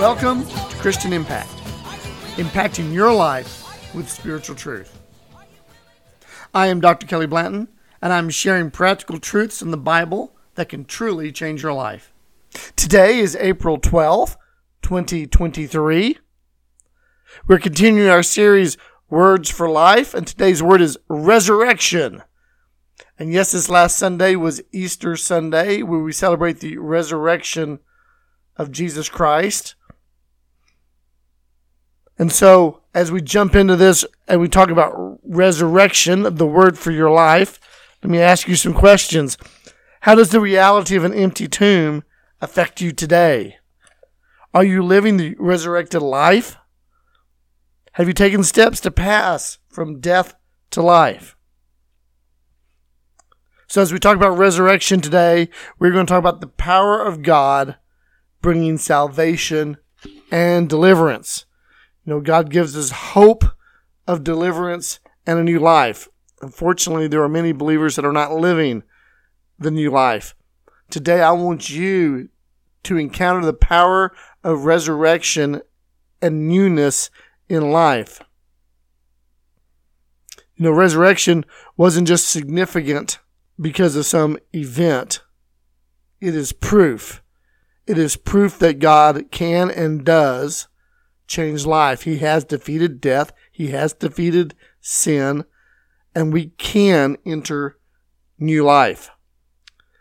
Welcome to Christian Impact, impacting your life with spiritual truth. I am Dr. Kelly Blanton, and I'm sharing practical truths in the Bible that can truly change your life. Today is April 12th, 2023. We're continuing our series, Words for Life, and today's word is resurrection. And yes, this last Sunday was Easter Sunday, where we celebrate the resurrection of Jesus Christ. And so, as we jump into this and we talk about resurrection, the word for your life, let me ask you some questions. How does the reality of an empty tomb affect you today? Are you living the resurrected life? Have you taken steps to pass from death to life? So, as we talk about resurrection today, we're going to talk about the power of God bringing salvation and deliverance. Know, God gives us hope of deliverance and a new life. Unfortunately, there are many believers that are not living the new life. Today, I want you to encounter the power of resurrection and newness in life. You know, resurrection wasn't just significant because of some event, it is proof. It is proof that God can and does change life. He has defeated death, He has defeated sin, and we can enter new life.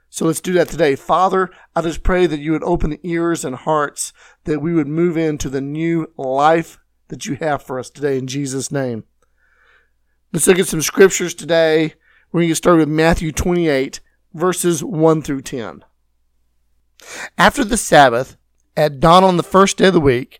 So let's do that today. Father, I just pray that you would open the ears and hearts, that we would move into the new life that you have for us today in Jesus' name. Let's look at some scriptures today. We're going to start with Matthew 28, verses 1 through 10. After the Sabbath, at dawn on the first day of the week,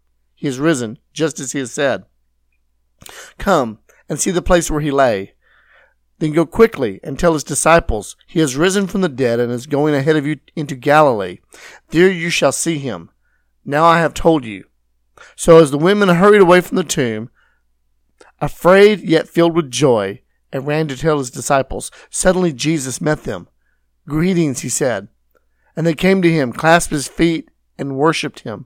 he is risen, just as he has said. Come and see the place where he lay. Then go quickly and tell his disciples, He has risen from the dead and is going ahead of you into Galilee. There you shall see him. Now I have told you. So as the women hurried away from the tomb, afraid yet filled with joy, and ran to tell his disciples, suddenly Jesus met them. Greetings, he said. And they came to him, clasped his feet, and worshipped him.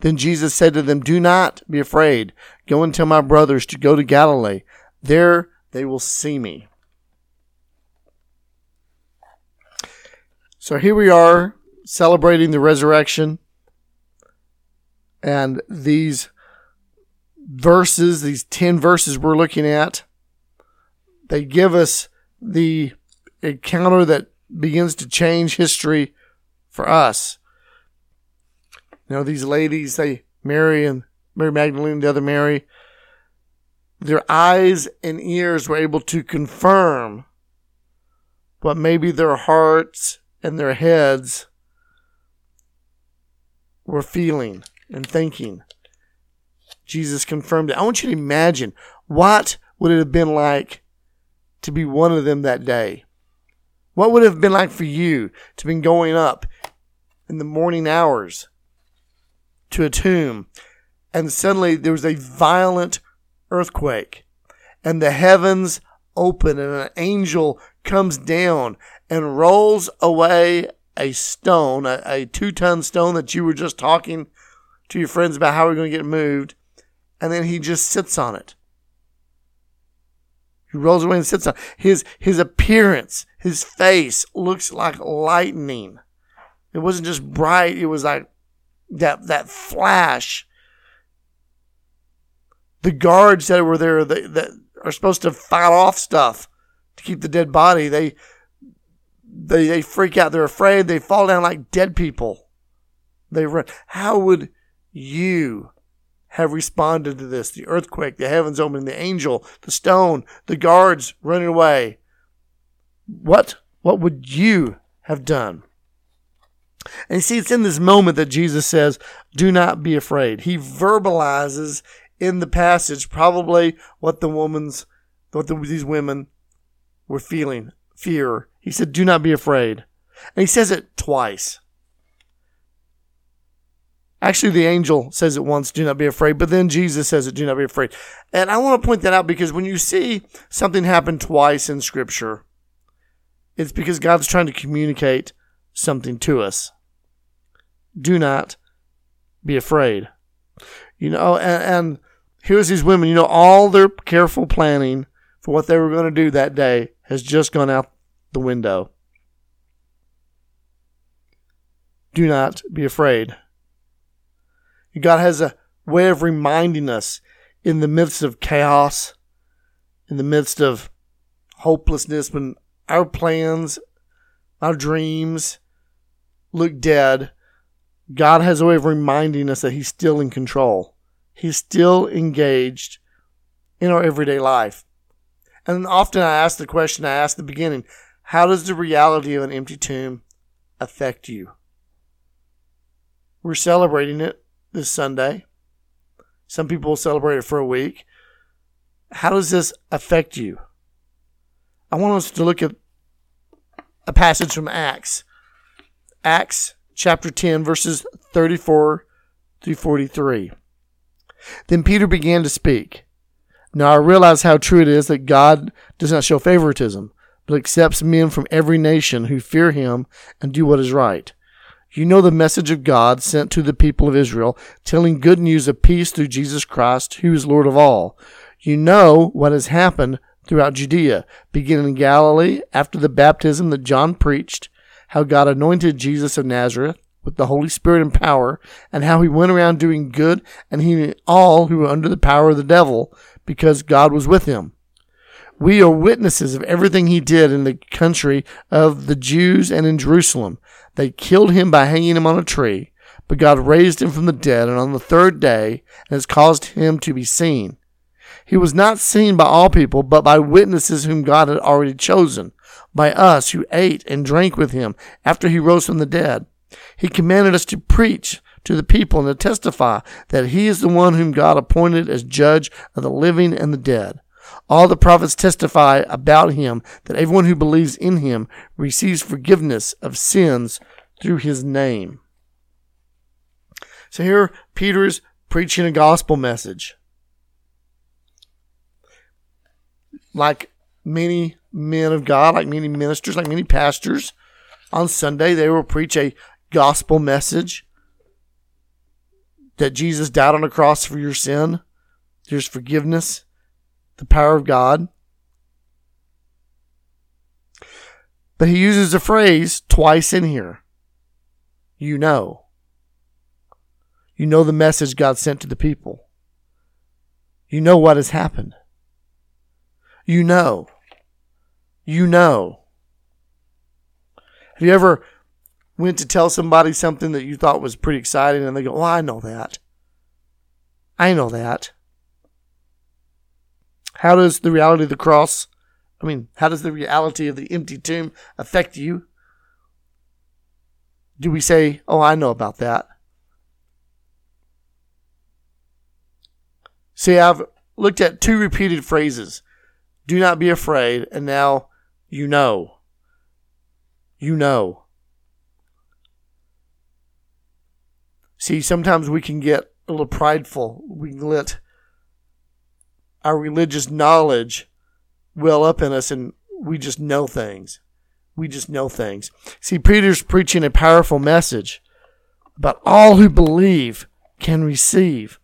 Then Jesus said to them, Do not be afraid. Go and tell my brothers to go to Galilee. There they will see me. So here we are celebrating the resurrection. And these verses, these 10 verses we're looking at, they give us the encounter that begins to change history for us. You know, these ladies, they, Mary and Mary Magdalene, the other Mary, their eyes and ears were able to confirm what maybe their hearts and their heads were feeling and thinking. Jesus confirmed it. I want you to imagine what would it have been like to be one of them that day? What would it have been like for you to have been going up in the morning hours to a tomb and suddenly there was a violent earthquake and the heavens open and an angel comes down and rolls away a stone, a, a two ton stone that you were just talking to your friends about how we're going to get moved, and then he just sits on it. He rolls away and sits on his his appearance, his face looks like lightning. It wasn't just bright, it was like that that flash. The guards that were there that, that are supposed to fight off stuff to keep the dead body, they they they freak out, they're afraid, they fall down like dead people. They run. How would you have responded to this? The earthquake, the heavens opening, the angel, the stone, the guards running away. What what would you have done? And you see, it's in this moment that Jesus says, Do not be afraid. He verbalizes in the passage probably what the woman's, what the, these women were feeling fear. He said, Do not be afraid. And he says it twice. Actually, the angel says it once, do not be afraid, but then Jesus says it, do not be afraid. And I want to point that out because when you see something happen twice in Scripture, it's because God's trying to communicate something to us. Do not be afraid. You know, and, and here's these women, you know, all their careful planning for what they were going to do that day has just gone out the window. Do not be afraid. God has a way of reminding us in the midst of chaos, in the midst of hopelessness, when our plans, our dreams look dead, God has a way of reminding us that He's still in control. He's still engaged in our everyday life. And often I ask the question I asked at the beginning how does the reality of an empty tomb affect you? We're celebrating it this Sunday. Some people will celebrate it for a week. How does this affect you? I want us to look at a passage from Acts. Acts chapter 10, verses 34 through 43. Then Peter began to speak. Now I realize how true it is that God does not show favoritism, but accepts men from every nation who fear him and do what is right. You know the message of God sent to the people of Israel, telling good news of peace through Jesus Christ, who is Lord of all. You know what has happened throughout Judea, beginning in Galilee after the baptism that John preached, how God anointed Jesus of Nazareth with the Holy Spirit and power, and how he went around doing good and healing all who were under the power of the devil, because God was with him. We are witnesses of everything he did in the country of the Jews and in Jerusalem. They killed him by hanging him on a tree, but God raised him from the dead, and on the third day has caused him to be seen. He was not seen by all people, but by witnesses whom God had already chosen, by us who ate and drank with him after he rose from the dead. He commanded us to preach to the people and to testify that he is the one whom God appointed as judge of the living and the dead. All the prophets testify about him that everyone who believes in him receives forgiveness of sins through his name. So here Peter is preaching a gospel message. Like many men of God, like many ministers, like many pastors, on Sunday they will preach a gospel message that Jesus died on the cross for your sin. There's forgiveness, the power of God. But he uses a phrase twice in here. You know. You know the message God sent to the people. You know what has happened. You know. You know. Have you ever went to tell somebody something that you thought was pretty exciting and they go, Oh, I know that. I know that. How does the reality of the cross, I mean, how does the reality of the empty tomb affect you? Do we say, Oh, I know about that? See, I've looked at two repeated phrases do not be afraid, and now you know. You know. See, sometimes we can get a little prideful. We can let our religious knowledge well up in us and we just know things. We just know things. See, Peter's preaching a powerful message about all who believe can receive.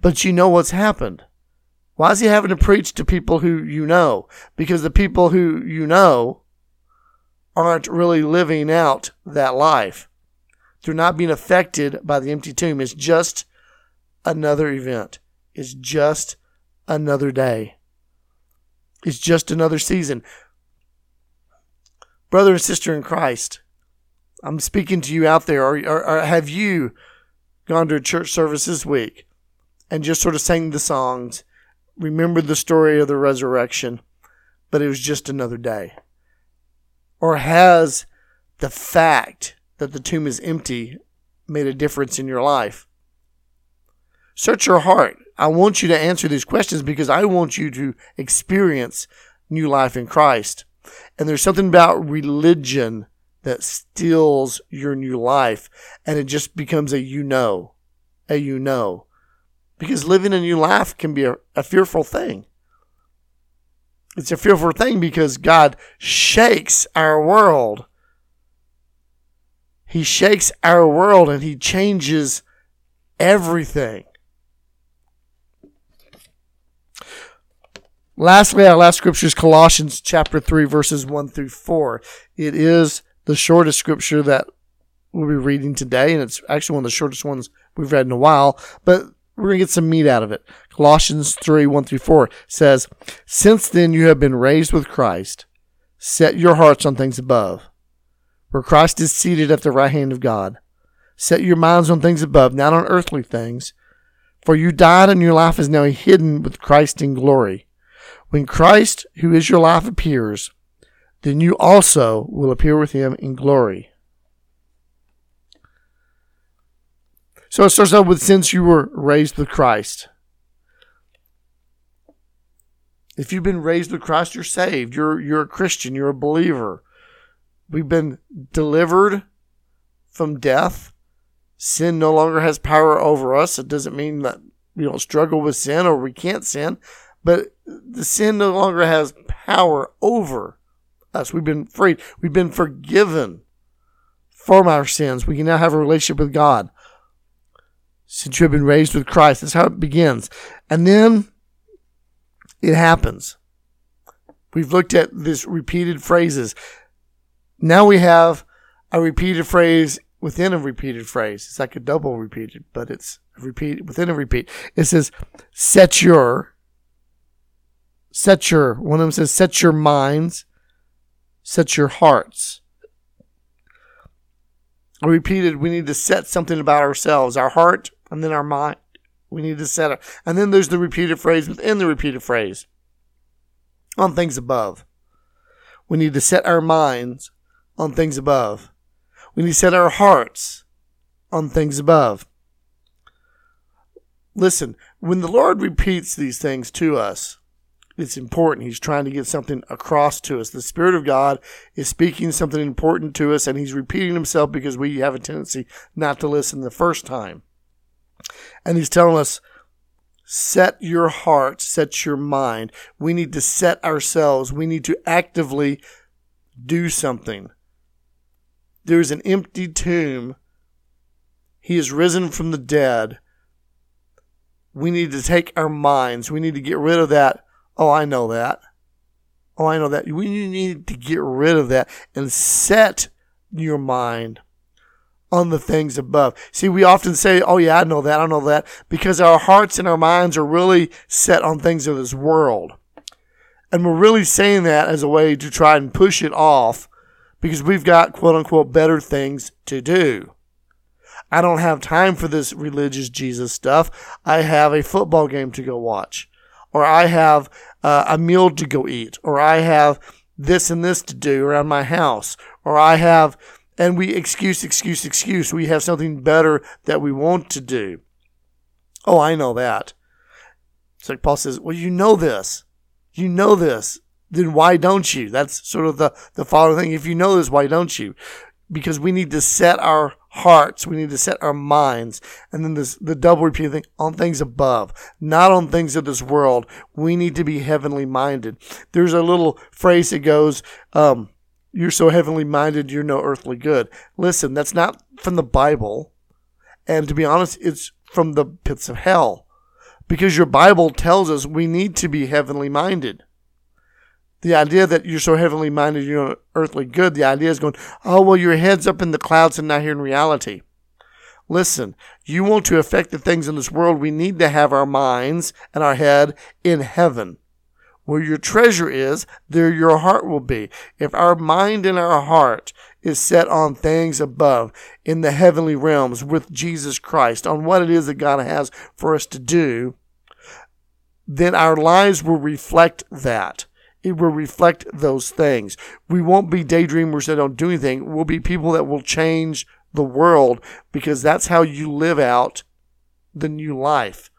But you know what's happened. Why is he having to preach to people who you know? Because the people who you know aren't really living out that life. They're not being affected by the empty tomb. It's just another event. It's just another day. It's just another season. Brother and sister in Christ, I'm speaking to you out there. Or, have you gone to a church service this week and just sort of sang the songs, remembered the story of the resurrection, but it was just another day? Or has the fact that the tomb is empty made a difference in your life? Search your heart. I want you to answer these questions because I want you to experience new life in Christ. And there's something about religion that steals your new life and it just becomes a you know, a you know. Because living a new life can be a, a fearful thing. It's a fearful thing because God shakes our world. He shakes our world and He changes everything. Lastly, our last scripture is Colossians chapter 3, verses 1 through 4. It is the shortest scripture that we'll be reading today, and it's actually one of the shortest ones we've read in a while, but we're going to get some meat out of it. Colossians 3, 1 through 4 says, Since then you have been raised with Christ, set your hearts on things above, where Christ is seated at the right hand of God. Set your minds on things above, not on earthly things, for you died and your life is now hidden with Christ in glory. When Christ, who is your life, appears, then you also will appear with him in glory. So it starts out with since you were raised with Christ. If you've been raised with Christ, you're saved. You're you're a Christian, you're a believer. We've been delivered from death. Sin no longer has power over us. It doesn't mean that we don't struggle with sin or we can't sin, but the sin no longer has power over us. We've been freed. We've been forgiven from our sins. We can now have a relationship with God. Since you have been raised with Christ, that's how it begins. And then it happens. We've looked at this repeated phrases. Now we have a repeated phrase within a repeated phrase. It's like a double repeated, but it's repeat within a repeat. It says, set your set your one of them says set your minds set your hearts repeated we need to set something about ourselves our heart and then our mind we need to set it and then there's the repeated phrase within the repeated phrase on things above we need to set our minds on things above we need to set our hearts on things above listen when the lord repeats these things to us it's important. He's trying to get something across to us. The Spirit of God is speaking something important to us, and He's repeating Himself because we have a tendency not to listen the first time. And He's telling us, set your heart, set your mind. We need to set ourselves. We need to actively do something. There's an empty tomb. He is risen from the dead. We need to take our minds. We need to get rid of that Oh, I know that. Oh, I know that. We need to get rid of that and set your mind on the things above. See, we often say, oh, yeah, I know that, I know that, because our hearts and our minds are really set on things of this world. And we're really saying that as a way to try and push it off because we've got quote unquote better things to do. I don't have time for this religious Jesus stuff. I have a football game to go watch or I have uh, a meal to go eat, or I have this and this to do around my house, or I have, and we excuse, excuse, excuse. We have something better that we want to do. Oh, I know that. So Paul says, well, you know this. You know this. Then why don't you? That's sort of the, the following thing. If you know this, why don't you? Because we need to set our hearts. We need to set our minds. And then this, the double repeat thing on things above, not on things of this world. We need to be heavenly minded. There's a little phrase that goes, um, you're so heavenly minded, you're no earthly good. Listen, that's not from the Bible. And to be honest, it's from the pits of hell. Because your Bible tells us we need to be heavenly minded. The idea that you're so heavenly minded, you're earthly good, the idea is going, oh, well, your head's up in the clouds and not here in reality. Listen, you want to affect the things in this world, we need to have our minds and our head in heaven. Where your treasure is, there your heart will be. If our mind and our heart is set on things above in the heavenly realms with Jesus Christ, on what it is that God has for us to do, then our lives will reflect that. It will reflect those things. We won't be daydreamers that don't do anything. We'll be people that will change the world because that's how you live out the new life.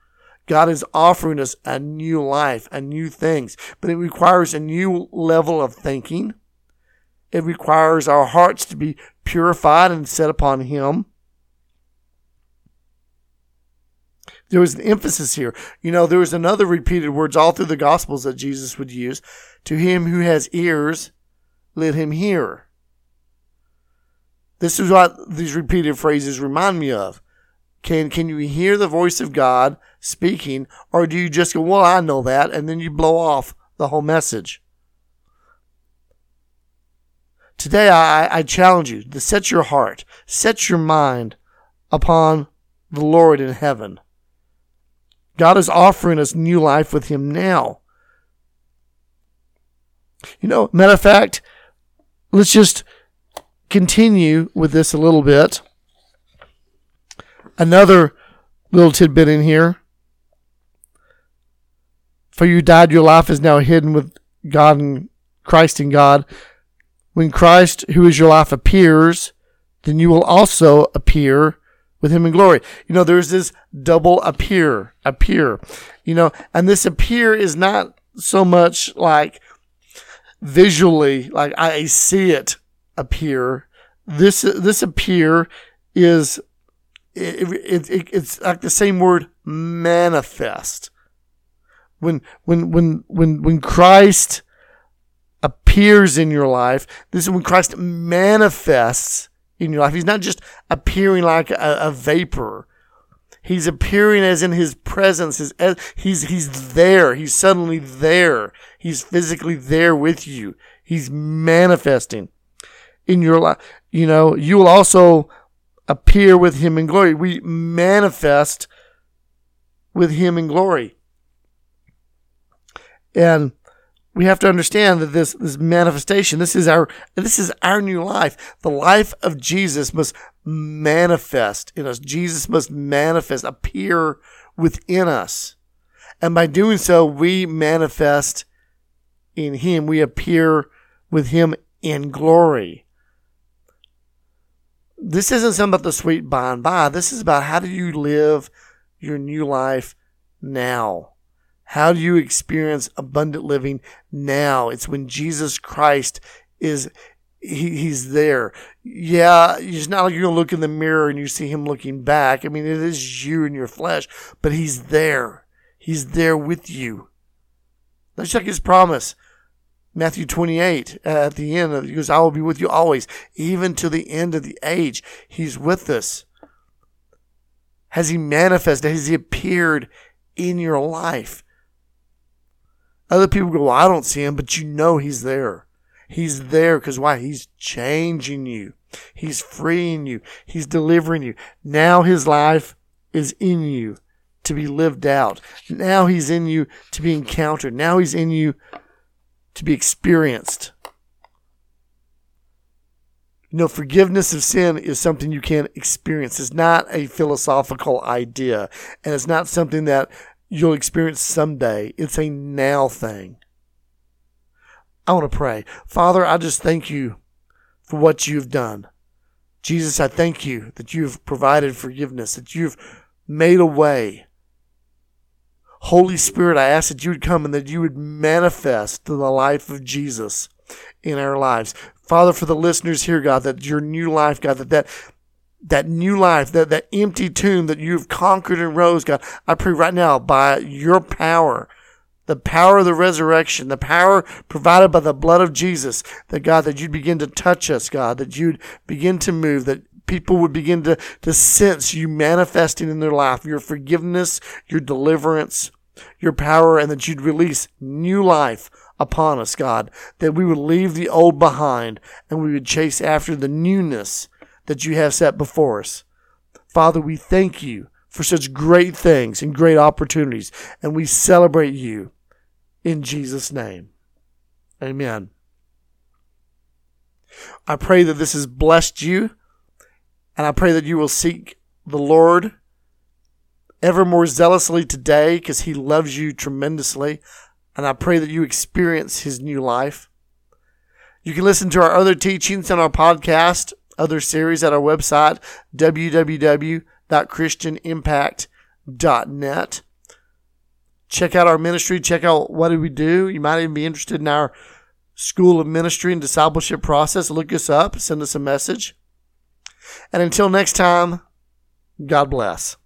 God is offering us a new life, a new things, but it requires a new level of thinking. It requires our hearts to be purified and set upon Him. There was an emphasis here. You know, there was another repeated words all through the Gospels that Jesus would use. To him who has ears, let him hear. This is what these repeated phrases remind me of. Can can you hear the voice of God speaking, or do you just go, "Well, I know that," and then you blow off the whole message? Today, I, I challenge you to set your heart, set your mind upon the Lord in heaven. God is offering us new life with Him now. You know, matter of fact, let's just continue with this a little bit. Another little tidbit in here. For you died, your life is now hidden with God and Christ in God. When Christ, who is your life, appears, then you will also appear with him in glory. You know, there's this double appear, appear, you know, and this appear is not so much like visually, like I see it appear. This, this appear is it, it, it, it's like the same word manifest. When, when, when, when, when Christ appears in your life, this is when Christ manifests in your life. He's not just appearing like a, a vapor. He's appearing as in his presence. His, he's, he's there. He's suddenly there. He's physically there with you. He's manifesting in your life. You know, you will also appear with him in glory. We manifest with him in glory. And we have to understand that this, this manifestation, this is our, this is our new life. The life of Jesus must manifest in us. Jesus must manifest, appear within us. And by doing so, we manifest in him. We appear with him in glory this isn't something about the sweet by and by. This is about how do you live your new life now? How do you experience abundant living now? It's when Jesus Christ is he, he's there. Yeah, it's not like you're gonna look in the mirror and you see him looking back. I mean, it is you in your flesh, but he's there. He's there with you. Let's check his promise. Matthew 28 uh, at the end, he goes, I will be with you always, even to the end of the age. He's with us. Has he manifested? Has he appeared in your life? Other people go, well, I don't see him, but you know he's there. He's there because why? He's changing you. He's freeing you. He's delivering you. Now his life is in you to be lived out. Now he's in you to be encountered. Now he's in you to be experienced. You know, forgiveness of sin is something you can't experience. It's not a philosophical idea, and it's not something that you'll experience someday. It's a now thing. I want to pray. Father, I just thank you for what you've done. Jesus, I thank you that you've provided forgiveness, that you've made a way Holy Spirit, I ask that you would come and that you would manifest the life of Jesus in our lives. Father, for the listeners here, God, that your new life, God, that that that new life, that, that empty tomb that you've conquered and rose, God, I pray right now by your power, the power of the resurrection, the power provided by the blood of Jesus, that God, that you'd begin to touch us, God, that you'd begin to move, that people would begin to, to sense you manifesting in their life, your forgiveness, your deliverance, your power, and that you'd release new life upon us, God, that we would leave the old behind and we would chase after the newness that you have set before us. Father, we thank you for such great things and great opportunities, and we celebrate you in Jesus' name. Amen. I pray that this has blessed you, and I pray that you will seek the Lord ever more zealously today because He loves you tremendously. And I pray that you experience His new life. You can listen to our other teachings on our podcast, other series at our website, www.christianimpact.net. Check out our ministry. Check out what do we do. You might even be interested in our School of Ministry and Discipleship process. Look us up. Send us a message. And until next time, God bless.